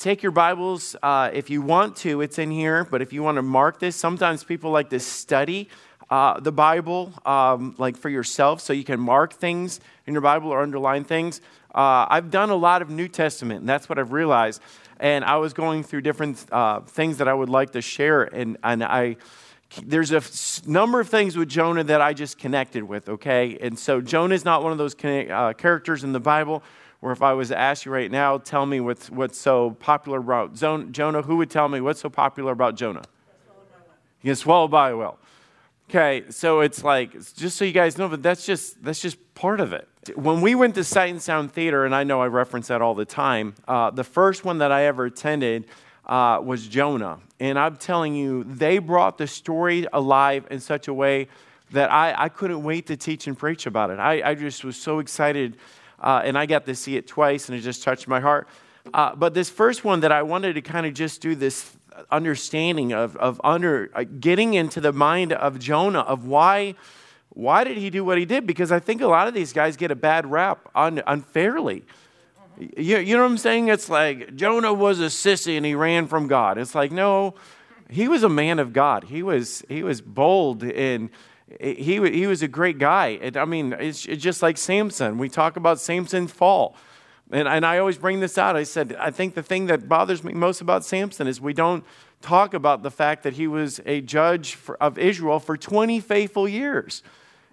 take your Bibles uh, if you want to, it's in here, but if you want to mark this, sometimes people like to study uh, the Bible, um, like for yourself, so you can mark things in your Bible or underline things. Uh, I've done a lot of New Testament, and that's what I've realized. And I was going through different uh, things that I would like to share, and, and I there's a f- number of things with Jonah that I just connected with, okay? And so Jonah is not one of those uh, characters in the Bible where if I was to ask you right now, tell me what's, what's so popular about Jonah, who would tell me what's so popular about Jonah? He gets swallowed by a whale. Okay, so it's like just so you guys know, but that's just that's just part of it. When we went to Sight and Sound Theater, and I know I reference that all the time, uh, the first one that I ever attended uh, was Jonah, and I'm telling you, they brought the story alive in such a way that I, I couldn't wait to teach and preach about it. I, I just was so excited, uh, and I got to see it twice, and it just touched my heart. Uh, but this first one that I wanted to kind of just do this understanding of, of under, uh, getting into the mind of Jonah of why, why did he do what he did? Because I think a lot of these guys get a bad rap un, unfairly. You, you know what I'm saying? It's like Jonah was a sissy and he ran from God. It's like, no, he was a man of God. He was, he was bold and he, he was a great guy. And, I mean, it's, it's just like Samson. We talk about Samson's fall. And, and I always bring this out. I said, I think the thing that bothers me most about Samson is we don't talk about the fact that he was a judge for, of Israel for 20 faithful years.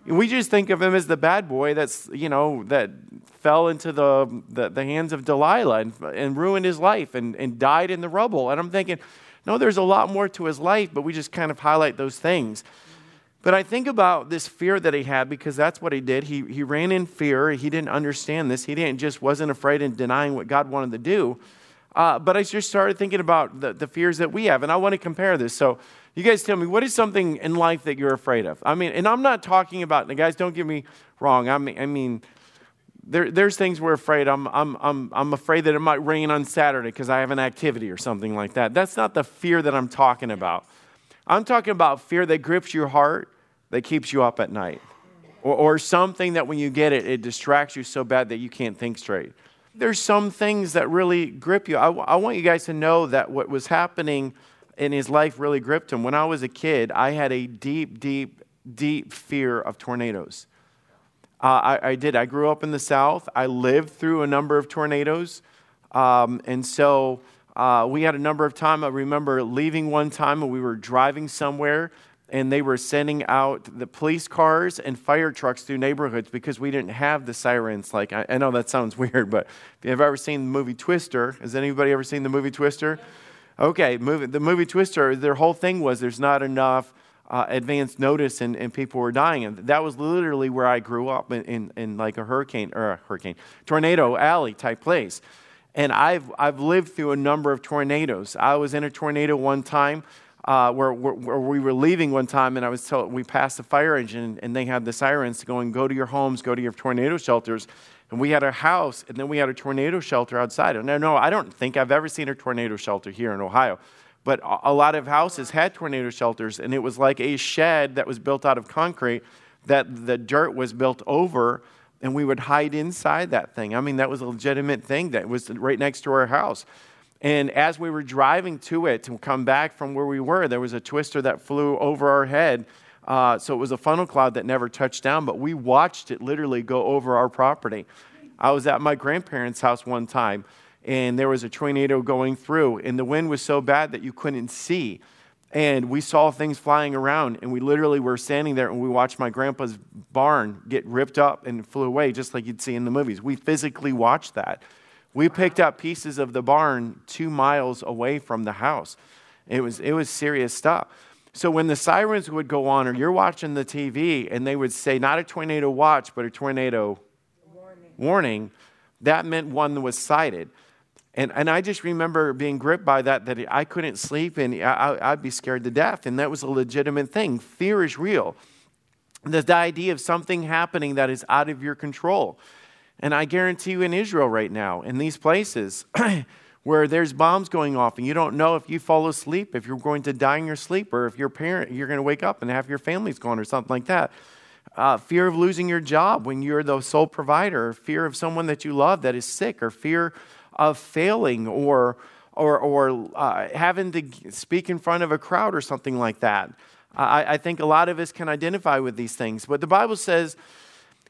We just think of him as the bad boy that's, you know, that fell into the, the, the hands of Delilah and, and ruined his life and, and died in the rubble. And I'm thinking, no, there's a lot more to his life, but we just kind of highlight those things. But I think about this fear that he had because that's what he did. He, he ran in fear. He didn't understand this. He didn't just wasn't afraid and denying what God wanted to do. Uh, but I just started thinking about the, the fears that we have, and I want to compare this. So you guys tell me, what is something in life that you're afraid of? I mean, and I'm not talking about, guys, don't get me wrong. I mean, I mean there, there's things we're afraid. I'm, I'm, I'm, I'm afraid that it might rain on Saturday because I have an activity or something like that. That's not the fear that I'm talking about. I'm talking about fear that grips your heart that keeps you up at night. Or, or something that when you get it, it distracts you so bad that you can't think straight. There's some things that really grip you. I, I want you guys to know that what was happening in his life really gripped him. When I was a kid, I had a deep, deep, deep fear of tornadoes. Uh, I, I, did. I grew up in the South. I lived through a number of tornadoes. Um, and so uh, we had a number of time. I remember leaving one time and we were driving somewhere and they were sending out the police cars and fire trucks through neighborhoods because we didn't have the sirens. Like, I, I know that sounds weird, but if you've ever seen the movie Twister, has anybody ever seen the movie Twister? Okay, movie, the movie Twister, their whole thing was there's not enough uh, advance notice and, and people were dying. And that was literally where I grew up in, in, in like a hurricane, or a hurricane, tornado alley type place. And I've, I've lived through a number of tornadoes. I was in a tornado one time uh, where, where, where, we were leaving one time, and I was told we passed a fire engine, and they had the sirens going, "Go to your homes, go to your tornado shelters." And we had a house, and then we had a tornado shelter outside. No, no, I don't think I've ever seen a tornado shelter here in Ohio. But a lot of houses had tornado shelters, and it was like a shed that was built out of concrete that the dirt was built over, and we would hide inside that thing. I mean, that was a legitimate thing that was right next to our house. And as we were driving to it to come back from where we were, there was a twister that flew over our head. Uh, so it was a funnel cloud that never touched down, but we watched it literally go over our property. I was at my grandparents' house one time, and there was a tornado going through, and the wind was so bad that you couldn't see. And we saw things flying around, and we literally were standing there and we watched my grandpa's barn get ripped up and flew away, just like you'd see in the movies. We physically watched that. We picked up pieces of the barn two miles away from the house. It was, it was serious stuff. So when the sirens would go on, or you're watching the TV and they would say, not a tornado watch, but a tornado warning, warning that meant one was sighted. And, and I just remember being gripped by that, that I couldn't sleep and I, I'd be scared to death. And that was a legitimate thing. Fear is real. The, the idea of something happening that is out of your control. And I guarantee you in Israel right now, in these places where there's bombs going off and you don't know if you fall asleep, if you're going to die in your sleep, or if your parent, you're going to wake up and half your family's gone or something like that. Uh, fear of losing your job when you're the sole provider, fear of someone that you love that is sick, or fear of failing, or or, or uh, having to speak in front of a crowd or something like that. I, I think a lot of us can identify with these things. But the Bible says,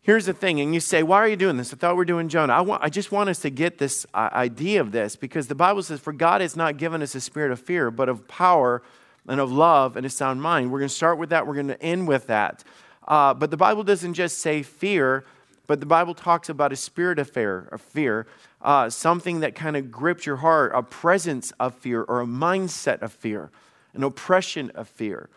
here's the thing, and you say, Why are you doing this? I thought we are doing Jonah. I, want, I just want us to get this uh, idea of this because the Bible says, For God has not given us a spirit of fear, but of power and of love and a sound mind. We're going to start with that, we're going to end with that. Uh, but the Bible doesn't just say fear, but the Bible talks about a spirit of fear, of fear uh, something that kind of grips your heart, a presence of fear or a mindset of fear, an oppression of fear.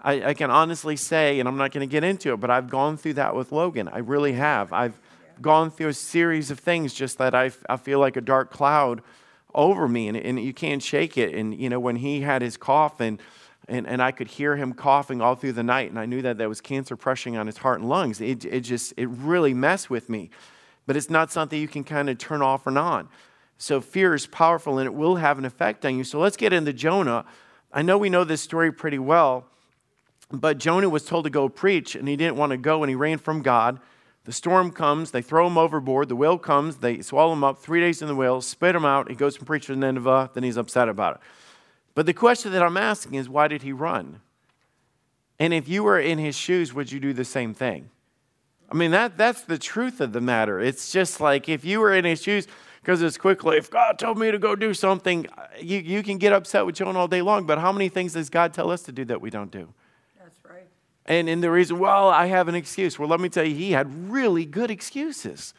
I, I can honestly say, and I'm not going to get into it, but I've gone through that with Logan. I really have. I've gone through a series of things just that I, I feel like a dark cloud over me and, and you can't shake it. And, you know, when he had his cough and, and, and I could hear him coughing all through the night and I knew that there was cancer pressing on his heart and lungs, it, it just, it really messed with me. But it's not something you can kind of turn off and on. So fear is powerful and it will have an effect on you. So let's get into Jonah. I know we know this story pretty well, but Jonah was told to go preach, and he didn't want to go, and he ran from God. The storm comes, they throw him overboard. The whale comes, they swallow him up. Three days in the whale, spit him out. He goes and preaches to Nineveh, then he's upset about it. But the question that I'm asking is, why did he run? And if you were in his shoes, would you do the same thing? I mean, that, that's the truth of the matter. It's just like if you were in his shoes, because it's quickly, if God told me to go do something, you, you can get upset with Jonah all day long, but how many things does God tell us to do that we don't do? That's right. And, and the reason, well, I have an excuse. Well, let me tell you, he had really good excuses.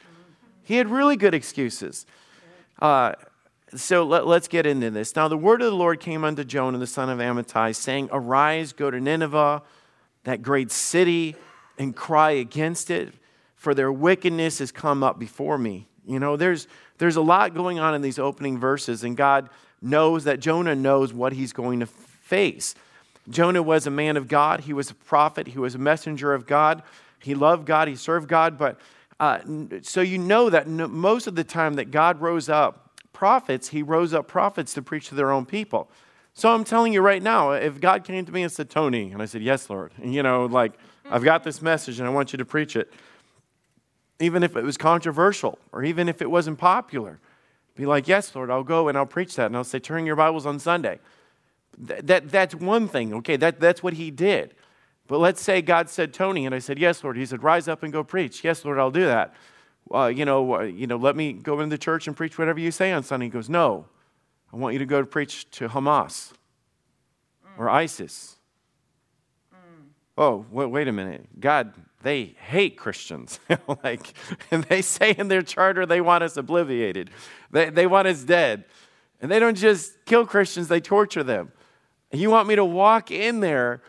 He had really good excuses. Uh, so let, us get into this. Now, the word of the Lord came unto Jonah, the son of Amittai, saying, Arise, go to Nineveh, that great city, and cry against it, for their wickedness has come up before me. You know, there's, there's a lot going on in these opening verses, and God knows that Jonah knows what he's going to face. Jonah was a man of God. He was a prophet. He was a messenger of God. He loved God. He served God. But uh, so you know that most of the time that God rose up prophets, he rose up prophets to preach to their own people. So I'm telling you right now, if God came to me and said, Tony, and I said, Yes, Lord, and you know, like, I've got this message and I want you to preach it, even if it was controversial or even if it wasn't popular, be like, Yes, Lord, I'll go and I'll preach that. And I'll say, Turn your Bibles on Sunday. That, that, that's one thing, okay? That, that's what he did. But let's say God said, Tony, and I said, Yes, Lord. He said, Rise up and go preach. Yes, Lord, I'll do that. Uh, you know, uh, you know, let me go into the church and preach whatever you say on Sunday. He goes, No, I want you to go to preach to Hamas or ISIS. Oh, wait, a minute. God, they hate Christians. like, and they say in their charter they want us obliterated, they, they want us dead. And they don't just kill Christians, they torture them. And you want me to walk in there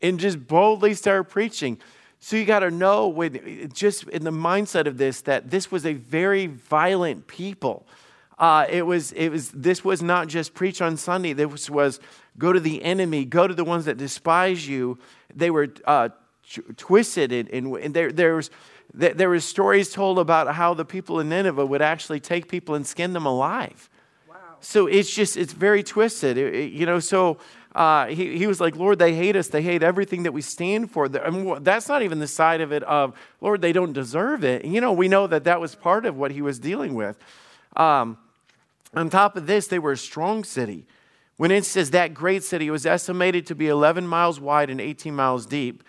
and just boldly start preaching. So you got to know, with, just in the mindset of this, that this was a very violent people. Uh, it was, it was, this was not just preach on Sunday. This was go to the enemy, go to the ones that despise you. They were uh, t- twisted, and, and, there, there, was, there was stories told about how the people in Nineveh would actually take people and skin them alive. So it's just, it's very twisted. It, it, you know, so uh, he, he was like, Lord, they hate us. They hate everything that we stand for. I mean, that's not even the side of it of, Lord, they don't deserve it. You know, we know that that was part of what he was dealing with. Um, on top of this, they were a strong city. When it says that great city, it was estimated to be 11 miles wide and 18 miles deep.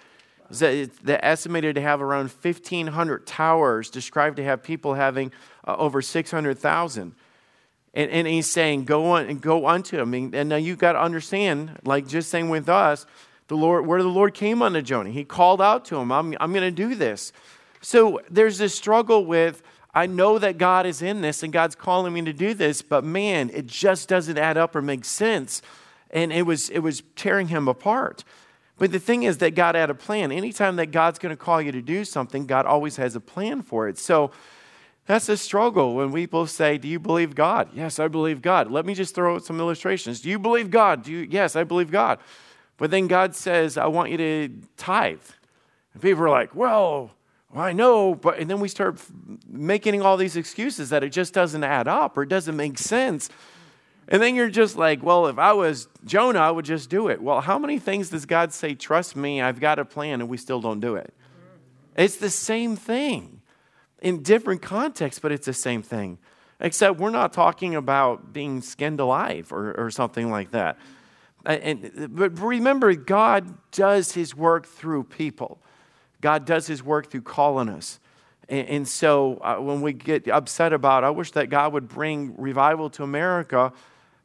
They're estimated to have around 1,500 towers, described to have people having uh, over 600,000. And, and he's saying, go on and go unto him. And, and now you've got to understand, like just saying with us, the Lord, where the Lord came unto Jonah. He called out to him, I'm, I'm going to do this. So there's this struggle with, I know that God is in this and God's calling me to do this, but man, it just doesn't add up or make sense. And it was, it was tearing him apart. But the thing is that God had a plan. Anytime that God's going to call you to do something, God always has a plan for it. So that's a struggle when people say, Do you believe God? Yes, I believe God. Let me just throw out some illustrations. Do you believe God? Do you? Yes, I believe God. But then God says, I want you to tithe. And people are like, Well, well I know. But, and then we start making all these excuses that it just doesn't add up or it doesn't make sense. And then you're just like, well, if I was Jonah, I would just do it. Well, how many things does God say, trust me, I've got a plan, and we still don't do it? It's the same thing in different contexts, but it's the same thing. Except we're not talking about being skinned alive or, or something like that. And, but remember, God does his work through people. God does his work through calling us. And, and so uh, when we get upset about, I wish that God would bring revival to America.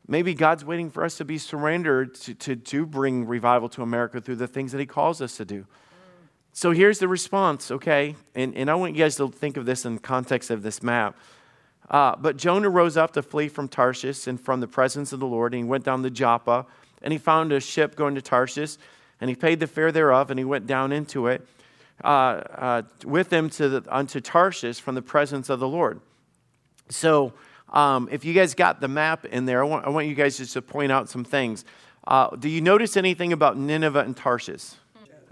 Maybe God's waiting for us to be surrendered to, to, to bring revival to America through the things that he calls us to do. So here's the response, okay? And, and I want you guys to think of this in the context of this map. Uh, but Jonah rose up to flee from Tarshish and from the presence of the Lord, and he went down to Joppa, and he found a ship going to Tarshish, and he paid the fare thereof, and he went down into it uh, uh, with them to the, unto Tarshish from the presence of the Lord. So, um, if you guys got the map in there, I want, I want you guys just to point out some things. Uh, do you notice anything about Nineveh and Tarshish?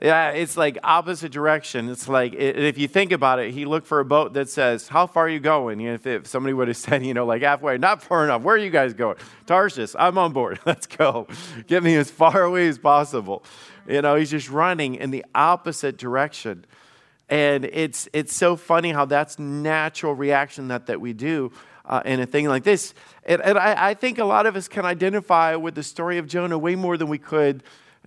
Yeah, it's like opposite direction. It's like if you think about it, he looked for a boat that says, "How far are you going?" If, if, somebody would have said, you know, like halfway, not far enough. Where are you guys going? Tarshish. I'm on board. Let's go. Get me as far away as possible. You know, he's just running in the opposite direction, and it's it's so funny how that's natural reaction that that we do uh, in a thing like this. And, and I, I think a lot of us can identify with the story of Jonah way more than we could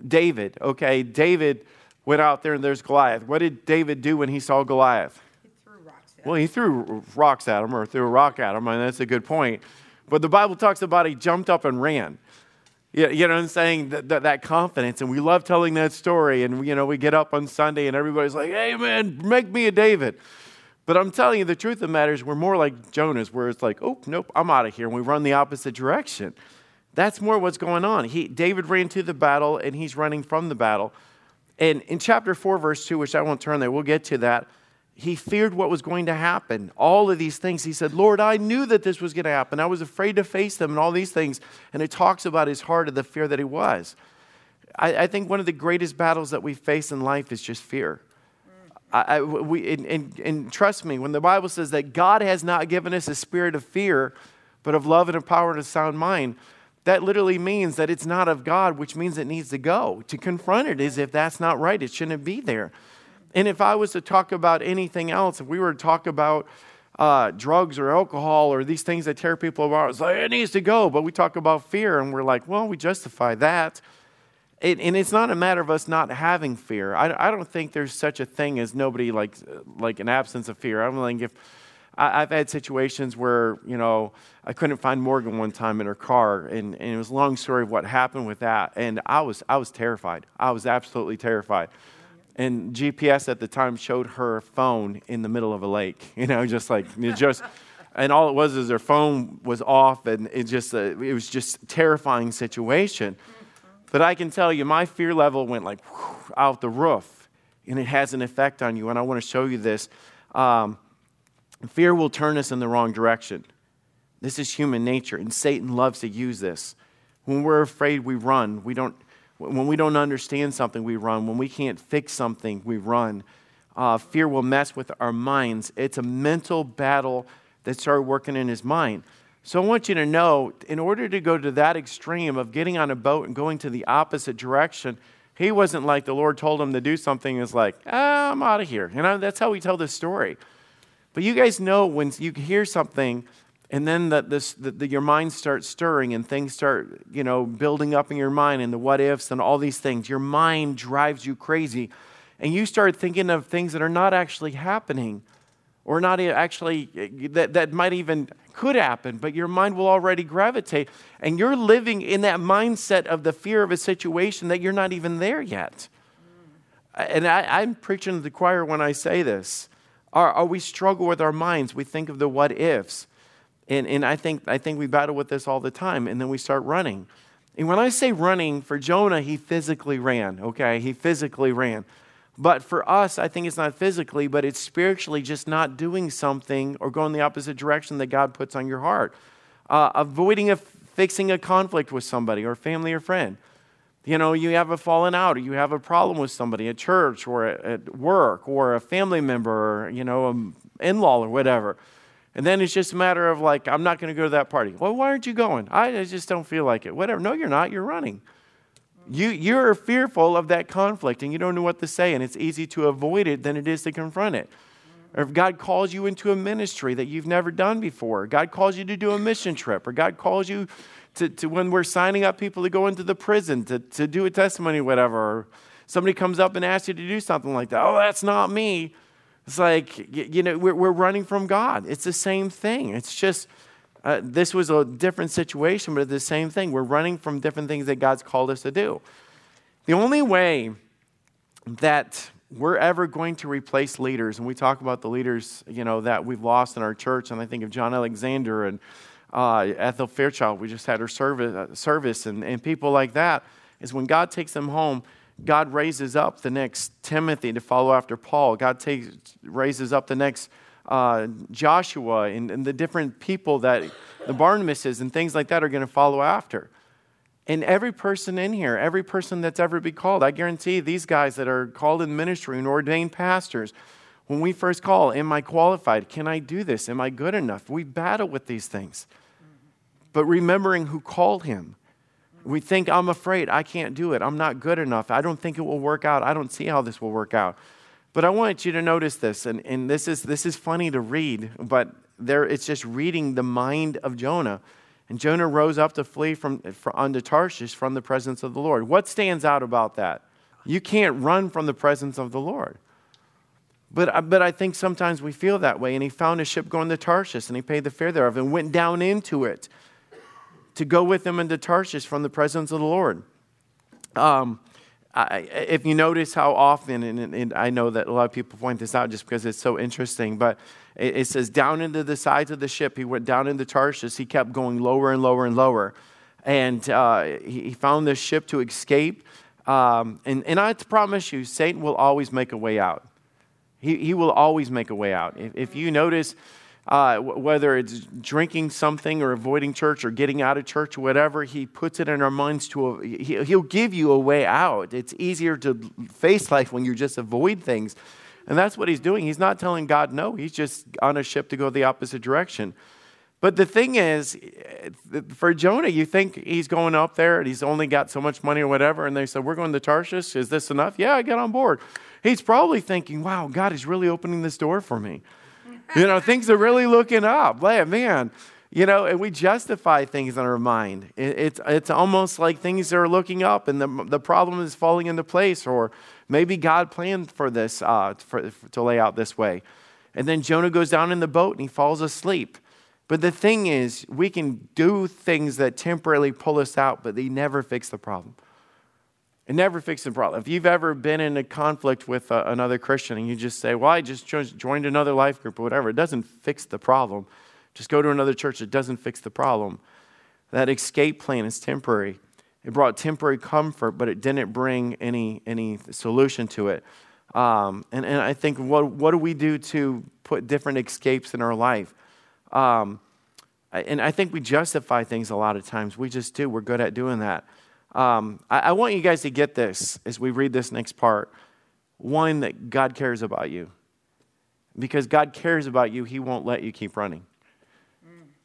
David. Okay, David went out there and there's Goliath. What did David do when he saw Goliath? He threw rocks at well, he threw rocks at him or threw a rock at him, and that's a good point. But the Bible talks about he jumped up and ran. You know what I'm saying? That, that, that, confidence. And we love telling that story. And, you know, we get up on Sunday and everybody's like, hey, man, make me a David. But I'm telling you, the truth of the matter is we're more like Jonah's, where it's like, oh, nope, I'm out of here. And we run the opposite direction. That's more what's going on. He, David ran to the battle and he's running from the battle. And in chapter 4, verse 2, which I won't turn there, we'll get to that. He feared what was going to happen. All of these things. He said, Lord, I knew that this was going to happen. I was afraid to face them and all these things. And it talks about his heart and the fear that he was. I, I think one of the greatest battles that we face in life is just fear. I, we, and, and, and trust me, when the Bible says that God has not given us a spirit of fear, but of love and of power and a sound mind, that literally means that it's not of God, which means it needs to go. To confront it is if that's not right, it shouldn't be there. And if I was to talk about anything else, if we were to talk about uh, drugs or alcohol or these things that tear people apart, it's like it needs to go. But we talk about fear and we're like, well, we justify that. It, and it's not a matter of us not having fear. I, I don't think there's such a thing as nobody like like an absence of fear. I don't think if I, have had situations where, you know, I couldn't find Morgan one time in her car, and, and it was a long story of what happened with that. And I was, I was terrified. I was absolutely terrified. And GPS at the time showed her phone in the middle of a lake, you know, just like, just, and all it was is her phone was off, and it just, uh, it was just terrifying situation. But I can tell you, my fear level went like whew, out the roof, and it has an effect on you. And I want to show you this. Um, Fear will turn us in the wrong direction. This is human nature, and Satan loves to use this. When we're afraid, we run. We don't, when we don't understand something, we run. When we can't fix something, we run. Uh, fear will mess with our minds. It's a mental battle that started working in his mind. So I want you to know, in order to go to that extreme of getting on a boat and going to the opposite direction, he wasn't like the Lord told him to do something. Is like, ah, I'm out of here. You know, that's how we tell this story. But you guys know when you hear something and then the, this, the, the, your mind starts stirring and things start, you know, building up in your mind and the what ifs and all these things. Your mind drives you crazy. And you start thinking of things that are not actually happening or not actually, eh, that, that might even could happen, but your mind will already gravitate. And you're living in that mindset of the fear of a situation that you're not even there yet. And I, I'm preaching to the choir when I say this. Or, we struggle with our minds. We think of the what ifs. And, and I, think, I think we battle with this all the time. And then we start running. And when I say running, for Jonah, he physically ran, okay? He physically ran. But for us, I think it's not physically, but it's spiritually just not doing something or going the opposite direction that God puts on your heart. Uh, avoiding a, fixing a conflict with somebody or family or friend. You know, you have a falling out, or you have a problem with somebody at church or at work or a family member, or, you know, um, an in law or whatever. And then it's just a matter of like, I'm not going to go to that party. Well, why aren't you going? I just don't feel like it. Whatever. No, you're not. You're running. You, you're fearful of that conflict and you don't know what to say, and it's easy to avoid it than it is to confront it. or if God calls you into a ministry that you've never done before, God calls you to do a mission trip, or God calls you to, to when we're signing up people to go into the prison to, to do a testimony, whatever, or somebody comes up and asks you to do something like that. Oh, that's not me. It's like, you know, we're, we're running from God. It's the same thing. It's just, uh, this was a different situation, but it's the same thing. We're running from different things that God's called us to do. The only way that we're ever going to replace leaders, and we talk about the leaders, you know, that we've lost in our church, and I think of John Alexander and uh, Ethel Fairchild. We just had her service, uh, service and, and people like that. Is when God takes them home, God raises up the next Timothy to follow after Paul. God takes, raises up the next uh, Joshua and, and, the different people that the Barnabases and things like that are going to follow after. And every person in here, every person that's ever been called, I guarantee these guys that are called in ministry and ordained pastors, when we first call, Am I qualified? Can I do this? Am I good enough? We battle with these things. But remembering who called him, we think, I'm afraid, I can't do it, I'm not good enough, I don't think it will work out, I don't see how this will work out. But I want you to notice this, and, and this, is, this is funny to read, but there, it's just reading the mind of Jonah. And Jonah rose up to flee from, from unto Tarshish from the presence of the Lord. What stands out about that? You can't run from the presence of the Lord. But, uh, but I think sometimes we feel that way. And he found a ship going to Tarshish, and he paid the fare thereof, and went down into it to go with them into Tarshish from the presence of the Lord. Um, I, if you notice how often, and, and, I know that a lot of people point this out just because it's so interesting, but it, it, says down into the sides of the ship, he went down into Tarshish. He kept going lower and lower and lower. And uh, he, found this ship to escape. Um, and, and I promise you, Satan will always make a way out. He, he will always make a way out. If, if you notice, uh, whether it's drinking something or avoiding church or getting out of church whatever, he puts it in our minds to, he'll give you a way out. It's easier to face life when you just avoid things. And that's what he's doing. He's not telling God no, he's just on a ship to go the opposite direction. But the thing is, for Jonah, you think he's going up there and he's only got so much money or whatever, and they said, We're going to Tarshish. Is this enough? Yeah, I get on board. He's probably thinking, Wow, God is really opening this door for me. You know, things are really looking up. Man, you know, and we justify things in our mind. it's, it's almost like things are looking up and the, the problem is falling into place, or maybe God planned for this uh, for, to lay out this way. And then Jonah goes down in the boat and he falls asleep. But the thing is, we can do things that temporarily pull us out, but they never fix the problem. It never fixes the problem. If you've ever been in a conflict with uh, another Christian and you just say, Well, I just joined another life group or whatever, it doesn't fix the problem. Just go to another church, it doesn't fix the problem. That escape plan is temporary. It brought temporary comfort, but it didn't bring any, any solution to it. Um, and, and I think, what, what do we do to put different escapes in our life? Um, and I think we justify things a lot of times. We just do. We're good at doing that. Um, I, I want you guys to get this as we read this next part. One, that God cares about you. Because God cares about you, He won't let you keep running.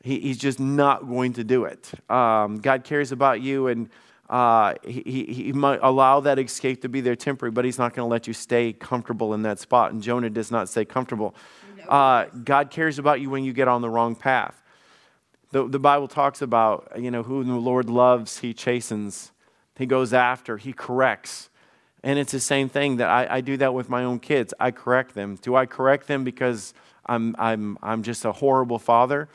He, he's just not going to do it. Um, God cares about you, and uh, he, he, he, might allow that escape to be there temporary, but He's not going to let you stay comfortable in that spot. And Jonah does not stay comfortable. Uh, God cares about you when you get on the wrong path. The, the Bible talks about, you know, who the Lord loves, He chastens. He goes after, he corrects. And it's the same thing that I, I, do that with my own kids. I correct them. Do I correct them because I'm, I'm, I'm just a horrible father?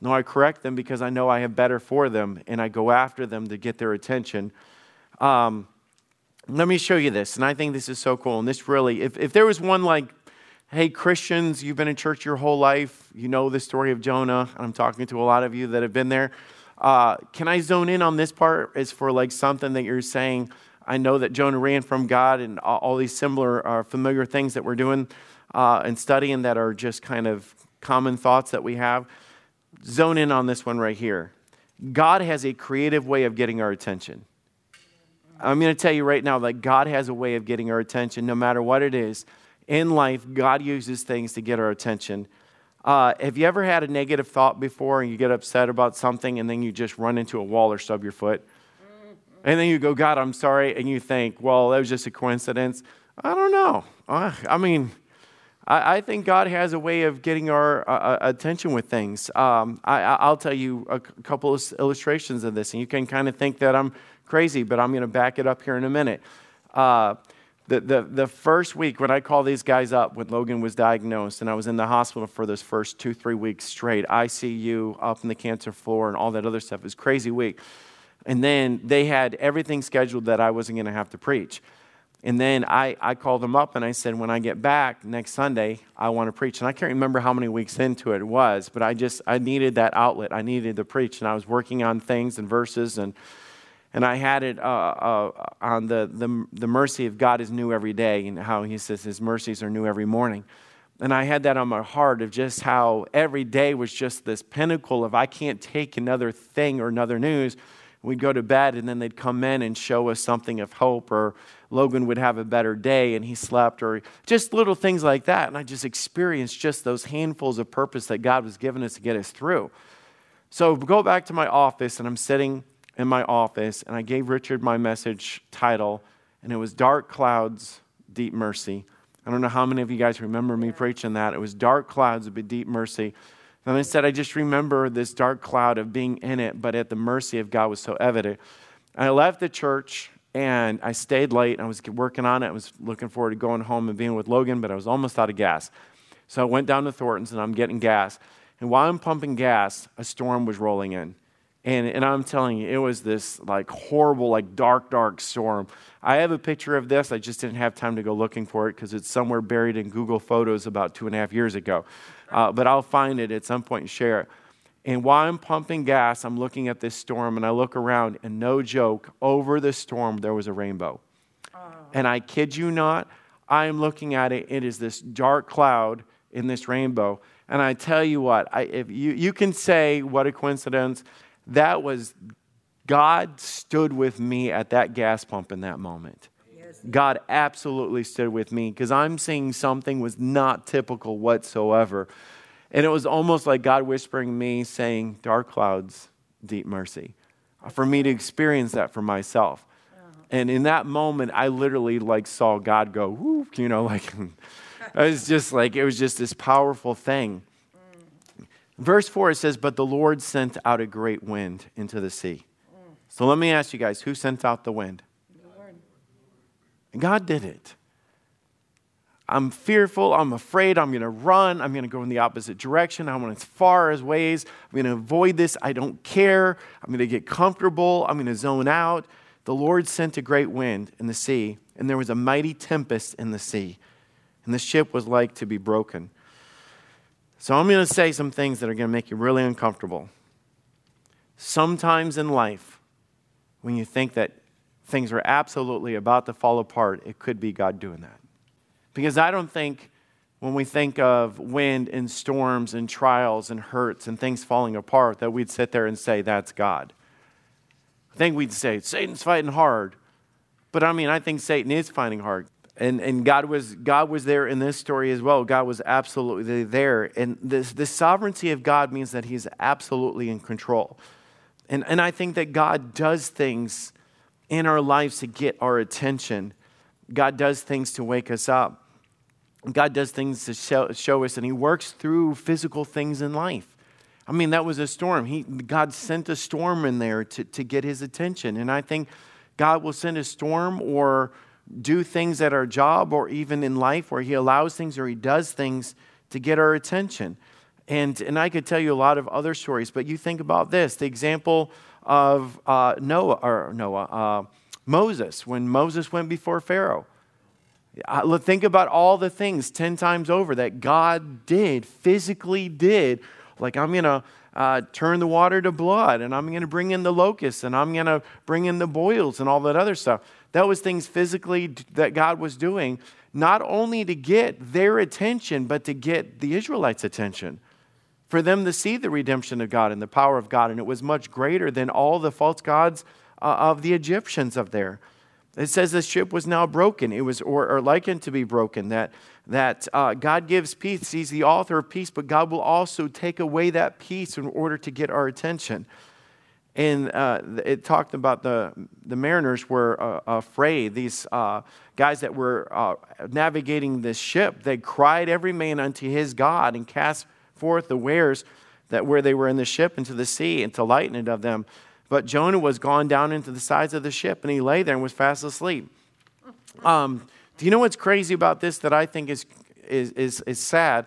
No, I correct them because I know I have better for them and I go after them to get their attention. Um, let me show you this. And I think this is so cool. And this really, if, if there was one like, hey, Christians, you've been in church your whole life, you know the story of Jonah. I'm talking to a lot of you that have been there. Uh, can I zone in on this part as for like something that you're saying? I know that Jonah ran from God and all, all these similar uh, familiar things that we're doing uh, and studying that are just kind of common thoughts that we have. Zone in on this one right here. God has a creative way of getting our attention. I'm going to tell you right now that God has a way of getting our attention no matter what it is. In life, God uses things to get our attention. Uh, have you ever had a negative thought before and you get upset about something and then you just run into a wall or stub your foot? And then you go, God, I'm sorry. And you think, well, that was just a coincidence. I don't know. Uh, I mean, I, I, think God has a way of getting our uh, uh attention with things. Um, I, will tell you a couple of illustrations of this, and you can kind of think that I'm crazy, but I'm going to back it up here in a minute. The, the, the first week when I called these guys up when Logan was diagnosed, and I was in the hospital for those first two, three weeks straight, ICU, up in the cancer floor, and all that other stuff, it was crazy week. And then they had everything scheduled that I wasn't going to have to preach. And then I, I called them up and I said, when I get back next Sunday, I want to preach. And I can't remember how many weeks into it was, but I just, I needed that outlet. I needed to preach. And I was working on things and verses and, and I had it uh, uh, on the, the, the mercy of God is new every day and how he says his mercies are new every morning. And I had that on my heart of just how every day was just this pinnacle of I can't take another thing or another news We'd go to bed and then they'd come in and show us something of hope, or Logan would have a better day and he slept, or just little things like that. And I just experienced just those handfuls of purpose that God was giving us to get us through. So go back to my office, and I'm sitting in my office, and I gave Richard my message title, and it was Dark Clouds, Deep Mercy. I don't know how many of you guys remember me preaching that. It was Dark Clouds, but Deep Mercy. And I said, I just remember this dark cloud of being in it, but at the mercy of God was so evident. And I left the church and I stayed late. I was working on it. I was looking forward to going home and being with Logan, but I was almost out of gas. So I went down to Thornton's and I'm getting gas. And while I'm pumping gas, a storm was rolling in. And, and I'm telling you, it was this like horrible, like dark, dark storm. I have a picture of this. I just didn't have time to go looking for it because it's somewhere buried in Google Photos about two and a half years ago uh, but I'll find it at some point and share it. And while I'm pumping gas, I'm looking at this storm and I look around, and no joke, over the storm there was a rainbow. Oh. And I kid you not, I am looking at it. It is this dark cloud in this rainbow. And I tell you what, I, if you, you can say, what a coincidence. That was God stood with me at that gas pump in that moment. God absolutely stood with me because I'm seeing something was not typical whatsoever. And it was almost like God whispering me saying, Dark clouds, deep mercy, for me to experience that for myself. Uh-huh. And in that moment, I literally like saw God go, whoo, you know, like it was just like, it was just this powerful thing. Verse 4, it says, But the Lord sent out a great wind into the sea. So let me ask you guys, who sent out the wind? God did it. I'm fearful. I'm afraid. I'm going to run. I'm going to go in the opposite direction. I want as far as ways. I'm going to avoid this. I don't care. I'm going to get comfortable. I'm going to zone out. The Lord sent a great wind in the sea, and there was a mighty tempest in the sea, and the ship was like to be broken. So I'm going to say some things that are going to make you really uncomfortable. Sometimes in life, when you think that things are absolutely about to fall apart, it could be God doing that. Because I don't think when we think of wind and storms and trials and hurts and things falling apart that we'd sit there and say, that's God. I think we'd say, Satan's fighting hard. But I mean, I think Satan is fighting hard. And, and God, was, God was there in this story as well. God was absolutely there. And this, the sovereignty of God means that He's absolutely in control. And, and I think that God does things in our lives to get our attention. God does things to wake us up. God does things to show, show, us, and He works through physical things in life. I mean, that was a storm. He, God sent a storm in there to, to get His attention. And I think God will send a storm or do things at our job or even in life where He allows things or He does things to get our attention. And, and I could tell you a lot of other stories, but you think about this the example of uh, Noah, or Noah, uh, Moses, when Moses went before Pharaoh. Think about all the things 10 times over that God did, physically did. Like, I'm going to uh, turn the water to blood, and I'm going to bring in the locusts, and I'm going to bring in the boils, and all that other stuff. That was things physically that God was doing, not only to get their attention, but to get the Israelites' attention for them to see the redemption of God and the power of God. And it was much greater than all the false gods uh, of the Egyptians up there. It says the ship was now broken. It was, or, or likened to be broken. That, that uh, God gives peace. He's the author of peace, but God will also take away that peace in order to get our attention. And uh, it talked about the, the mariners were uh, afraid. These uh, guys that were uh, navigating this ship, they cried every man unto his God and cast forth the wares that where they were in the ship into the sea and to lighten it of them. But Jonah was gone down into the sides of the ship and he lay there and was fast asleep. Um, do you know what's crazy about this that I think is, is, is, is sad?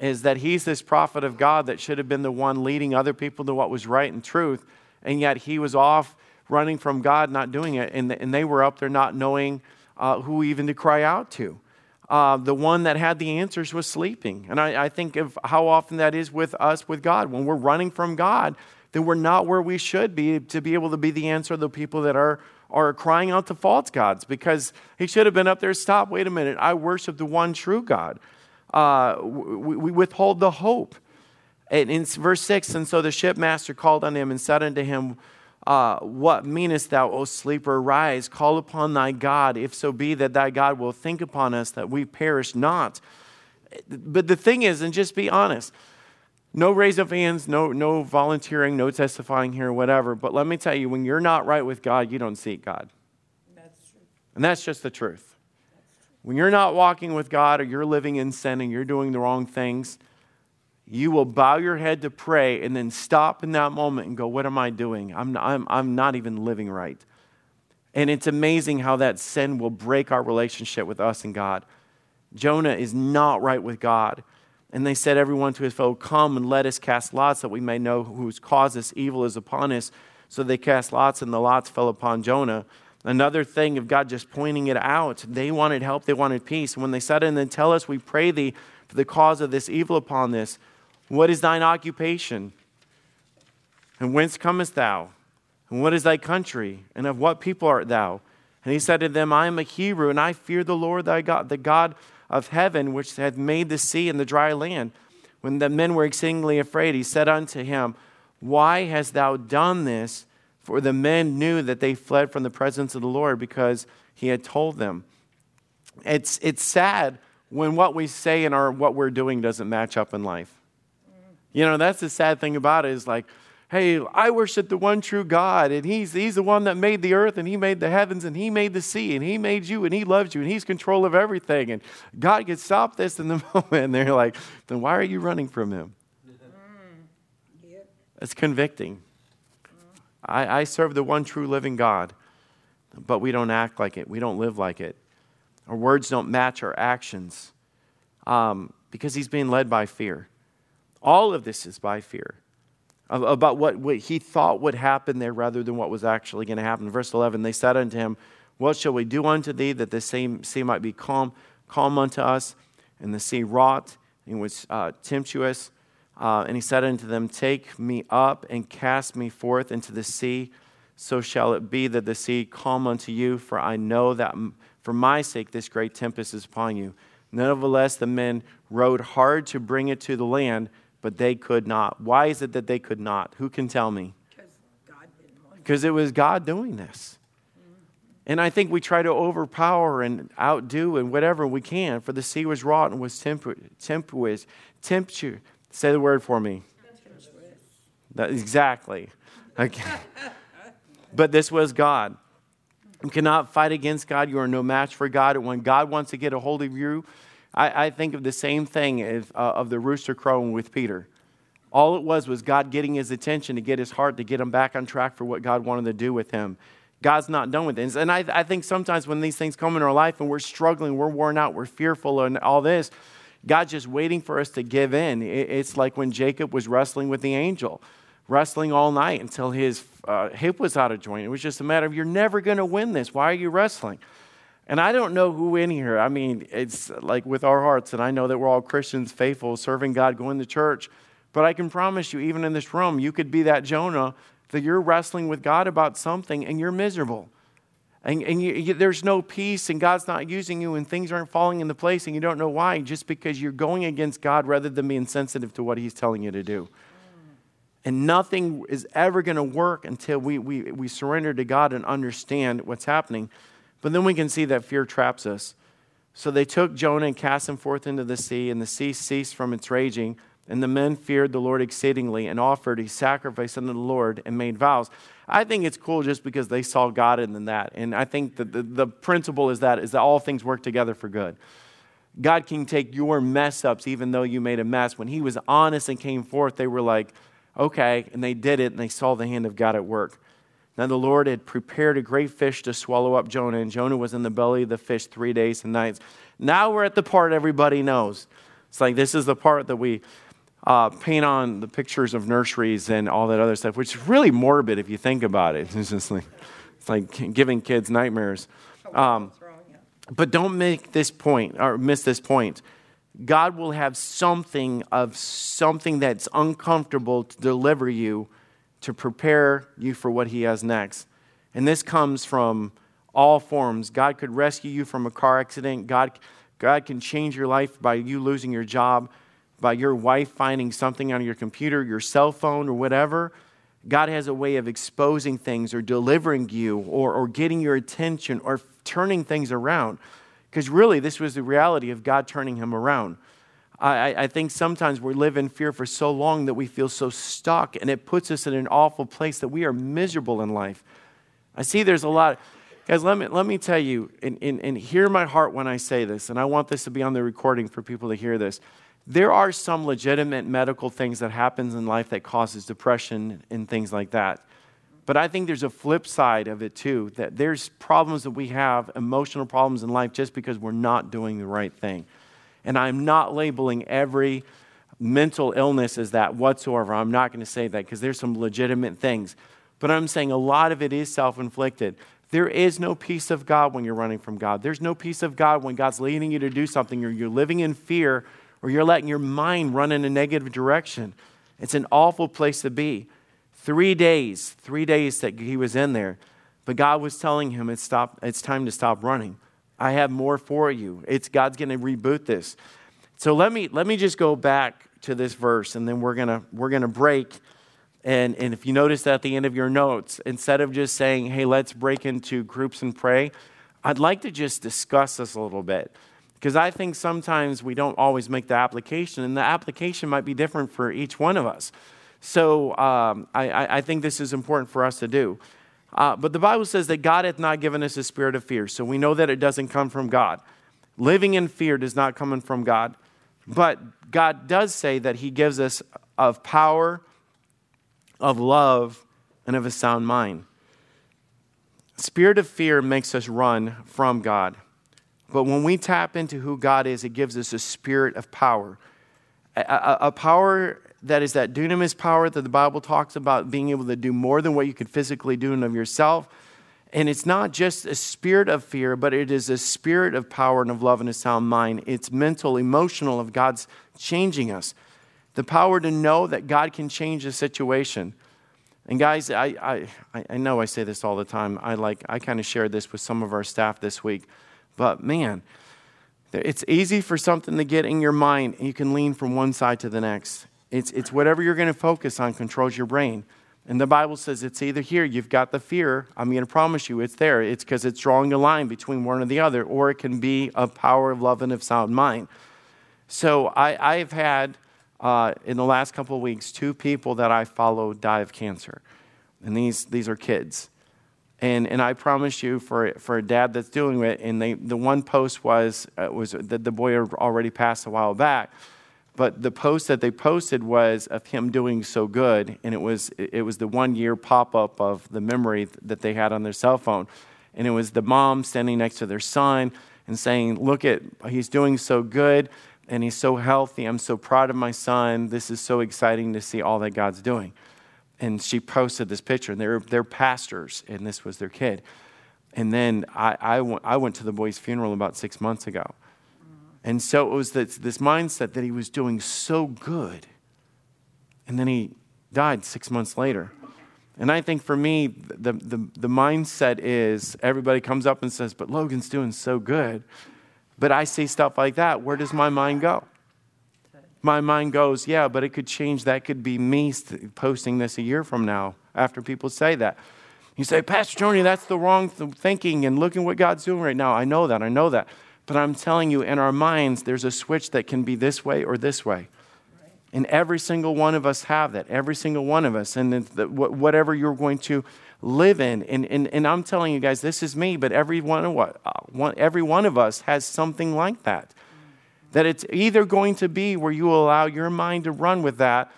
Is that he's this prophet of God that should have been the one leading other people to what was right and truth and yet he was off running from God, not doing it, and, and they were up there not knowing uh, who even to cry out to. Uh, the one that had the answers was sleeping. And I, I, think of how often that is with us with God. When we're running from God, then we're not where we should be to be able to be the answer to the people that are, are crying out to false gods because he should have been up there. Stop, wait a minute. I worship the one true God. Uh, we, we withhold the hope and in verse 6, and so the shipmaster called on him and said unto him, uh, What meanest thou, O sleeper? Rise, call upon thy God, if so be that thy God will think upon us that we perish not. But the thing is, and just be honest, no raise of hands, no, no volunteering, no testifying here, whatever. But let me tell you, when you're not right with God, you don't seek God. That's true. And that's just the truth. When you're not walking with God or you're living in sin and you're doing the wrong things, you will bow your head to pray and then stop in that moment and go, What am I doing? I'm, I'm, I'm not even living right. And it's amazing how that sin will break our relationship with us and God. Jonah is not right with God. And they said, Everyone to his fellow, Come and let us cast lots that we may know whose cause this evil is upon us. So they cast lots, and the lots fell upon Jonah. Another thing of God just pointing it out. They wanted help, they wanted peace. And when they said, And then tell us, we pray thee for the cause of this evil upon this, what is thine occupation? And whence comest thou? And what is thy country? And of what people art thou? And he said to them, I am a Hebrew, and I fear the Lord thy God, the God of heaven, which hath made the sea and the dry land. When the men were exceedingly afraid, he said unto him, Why hast thou done this? For the men knew that they fled from the presence of the Lord because he had told them. It's, it's sad when what we say and our, what we're doing doesn't match up in life. You know, that's the sad thing about it is like, hey, I worship the one true God, and he's, he's the one that made the earth, and He made the heavens, and He made the sea, and He made you, and He loves you, and He's control of everything. And God could stop this in the moment. And they're like, then why are you running from Him? It's convicting. I, I serve the one true living God, but we don't act like it. We don't live like it. Our words don't match our actions um, because He's being led by fear. All of this is by fear about what, what he thought would happen there rather than what was actually going to happen. Verse 11, they said unto him, What shall we do unto thee that the same sea might be calm, calm unto us? And the sea wrought and was uh, tempestuous. Uh, and he said unto them, Take me up and cast me forth into the sea. So shall it be that the sea calm unto you, for I know that for my sake this great tempest is upon you. Nevertheless, the men rowed hard to bring it to the land but they could not. Why is it that they could not? Who can tell me? Because it was God doing this. And I think we try to overpower and outdo and whatever we can, for the sea was wrought and was tempestuous. Temperature. Say the word for me. That, exactly. Okay. but this was God. You cannot fight against God. You are no match for God. And when God wants to get a hold of you, I, I think of the same thing uh, of the rooster crowing with Peter. All it was was God getting his attention to get his heart, to get him back on track for what God wanted to do with him. God's not done with things. And I, I think sometimes when these things come in our life and we're struggling, we're worn out, we're fearful, and all this, God's just waiting for us to give in. It's like when Jacob was wrestling with the angel, wrestling all night until his uh, hip was out of joint. It was just a matter of, you're never going to win this. Why are you wrestling? And I don't know who in here, I mean, it's like with our hearts, and I know that we're all Christians, faithful, serving God, going to church. But I can promise you, even in this room, you could be that Jonah that you're wrestling with God about something and you're miserable. And, and you, you, there's no peace, and God's not using you, and things aren't falling into place, and you don't know why, just because you're going against God rather than being sensitive to what He's telling you to do. And nothing is ever going to work until we, we, we surrender to God and understand what's happening. But then we can see that fear traps us. So they took Jonah and cast him forth into the sea, and the sea ceased from its raging, And the men feared the Lord exceedingly and offered a sacrifice unto the Lord and made vows. I think it's cool just because they saw God in that. And I think that the, the principle is that is that all things work together for good. God can take your mess ups, even though you made a mess. When he was honest and came forth, they were like, okay. And they did it, and they saw the hand of God at work. Now the Lord had prepared a great fish to swallow up Jonah, and Jonah was in the belly of the fish three days and nights. Now we're at the part everybody knows. It's like this is the part that we uh, paint on the pictures of nurseries and all that other stuff, which is really morbid if you think about it. It's just like, it's like giving kids nightmares. Um, but don't make this point or miss this point. God will have something of something that's uncomfortable to deliver you to prepare you for what He has next. And this comes from all forms. God could rescue you from a car accident. God, God can change your life by you losing your job by your wife finding something on your computer, your cell phone, or whatever, God has a way of exposing things or delivering you or, or getting your attention or turning things around. Because really, this was the reality of God turning him around. I, I think sometimes we live in fear for so long that we feel so stuck, and it puts us in an awful place that we are miserable in life. I see there's a lot. Guys, let me, let me tell you, and, and, and hear my heart when I say this, and I want this to be on the recording for people to hear this there are some legitimate medical things that happens in life that causes depression and things like that but i think there's a flip side of it too that there's problems that we have emotional problems in life just because we're not doing the right thing and i'm not labeling every mental illness as that whatsoever i'm not going to say that because there's some legitimate things but i'm saying a lot of it is self-inflicted there is no peace of god when you're running from god there's no peace of god when god's leading you to do something or you're living in fear or you're letting your mind run in a negative direction. It's an awful place to be. Three days, three days that he was in there, but God was telling him it's, stop, it's time to stop running. I have more for you. It's God's going to reboot this. So let me let me just go back to this verse, and then we're gonna we're gonna break. And, and if you notice at the end of your notes, instead of just saying, hey, let's break into groups and pray, I'd like to just discuss this a little bit. Because I think sometimes we don't always make the application, and the application might be different for each one of us. So um, I, I, think this is important for us to do. Uh, but the Bible says that God hath not given us a spirit of fear. So we know that it doesn't come from God. Living in fear does not come from God. But God does say that He gives us of power, of love, and of a sound mind. Spirit of fear makes us run from God. But when we tap into who God is, it gives us a spirit of power. A, a, a, power that is that dunamis power that the Bible talks about being able to do more than what you could physically do in of yourself. And it's not just a spirit of fear, but it is a spirit of power and of love and a sound mind. It's mental, emotional, of God's changing us. The power to know that God can change a situation. And guys, I, I, I know I say this all the time. I like I kind of shared this with some of our staff this week. But man, it's easy for something to get in your mind you can lean from one side to the next. It's, it's whatever you're going to focus on controls your brain. And the Bible says it's either here, you've got the fear, I'm going to promise you it's there. It's because it's drawing a line between one or the other, or it can be a power of love and of sound mind. So I, I've had, uh, in the last couple of weeks, two people that I follow die of cancer. And these, these are kids. And, and I promise you, for, for a dad that's doing it, and they, the one post was, uh, was that the boy already passed a while back. But the post that they posted was of him doing so good, and it was, it was the one year pop up of the memory that they had on their cell phone. And it was the mom standing next to their son and saying, Look at, he's doing so good and he's so healthy. I'm so proud of my son. This is so exciting to see all that God's doing and she posted this picture, and they're, they're pastors, and this was their kid. And then I, I, went, I went to the boy's funeral about six months ago. And so it was this, this mindset that he was doing so good. And then he died six months later. And I think for me, the, the, the mindset is everybody comes up and says, But Logan's doing so good. But I see stuff like that. Where does my mind go? my mind goes, yeah, but it could change. That could be me posting this a year from now after people say that. You say, Pastor Tony, that's the wrong thinking, and look at what God's doing right now. I know that, I know that. But I'm telling you, in our minds, there's a switch that can be this way or this way. And every single one of us have that, every single one of us. And the, whatever you're going to live in. And, and, and I'm telling you guys, this is me, but every one, of, uh, one, every one of us has something like that. That it's either going to be where you allow your mind to run with that,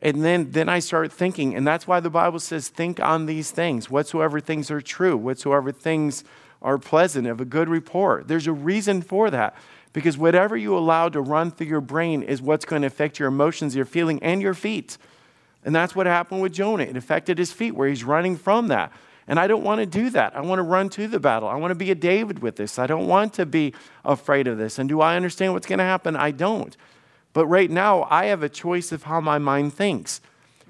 and then, then I start thinking, and that's why the Bible says, think on these things, whatsoever things are true, whatsoever things are pleasant, of a good report. There's a reason for that. Because whatever you allow to run through your brain is what's going to affect your emotions, your feeling, and your feet. And that's what happened with Jonah. It affected his feet, where he's running from that. And I don't want to do that. I want to run to the battle. I want to be a David with this. I don't want to be afraid of this. And do I understand what's going to happen? I don't. But right now, I have a choice of how my mind thinks.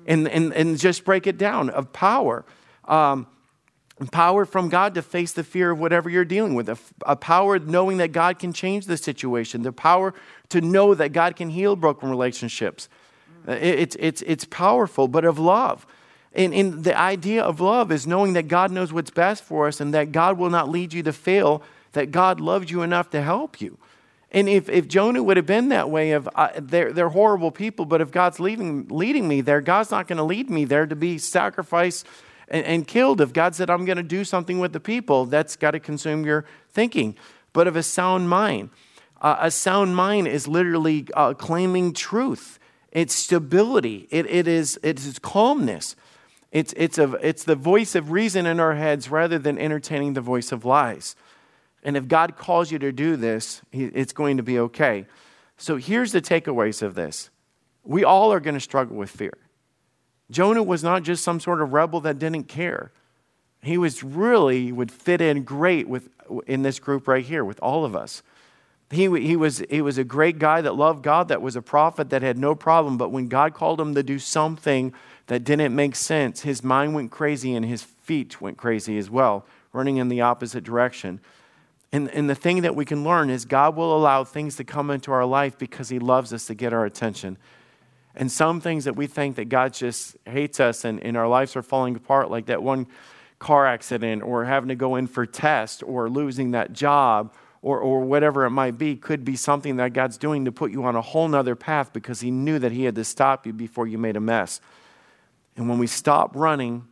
And, and, and just break it down of power. Um, power from God to face the fear of whatever you're dealing with, a, a, power knowing that God can change the situation, the power to know that God can heal broken relationships. It's, it's, it's powerful, but of love. And, and the idea of love is knowing that God knows what's best for us and that God will not lead you to fail, that God loves you enough to help you. And if, if Jonah would have been that way of uh, they're, they're horrible people, but if God's leading, leading me there, God's not going to lead me there to be sacrificed and, and killed. If God said, I'm going to do something with the people, that's got to consume your thinking. But of a sound mind, uh, a sound mind is literally uh, claiming truth it's stability, it, it, is, it is calmness. It's, it's, a, it's the voice of reason in our heads rather than entertaining the voice of lies. And if God calls you to do this, it's going to be okay. So here's the takeaways of this we all are going to struggle with fear. Jonah was not just some sort of rebel that didn't care. He was really would fit in great with in this group right here with all of us. He, he, was, he was a great guy that loved God, that was a prophet, that had no problem. But when God called him to do something that didn't make sense, his mind went crazy and his feet went crazy as well, running in the opposite direction. And, and the thing that we can learn is God will allow things to come into our life because he loves us to get our attention. And some things that we think that God just hates us and, and our lives are falling apart, like that one car accident or having to go in for test or losing that job or, or whatever it might be could be something that God's doing to put you on a whole nother path because He knew that He had to stop you before you made a mess. And when we stop running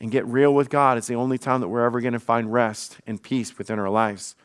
and get real with God, it's the only time that we're ever going to find rest and peace within our lives.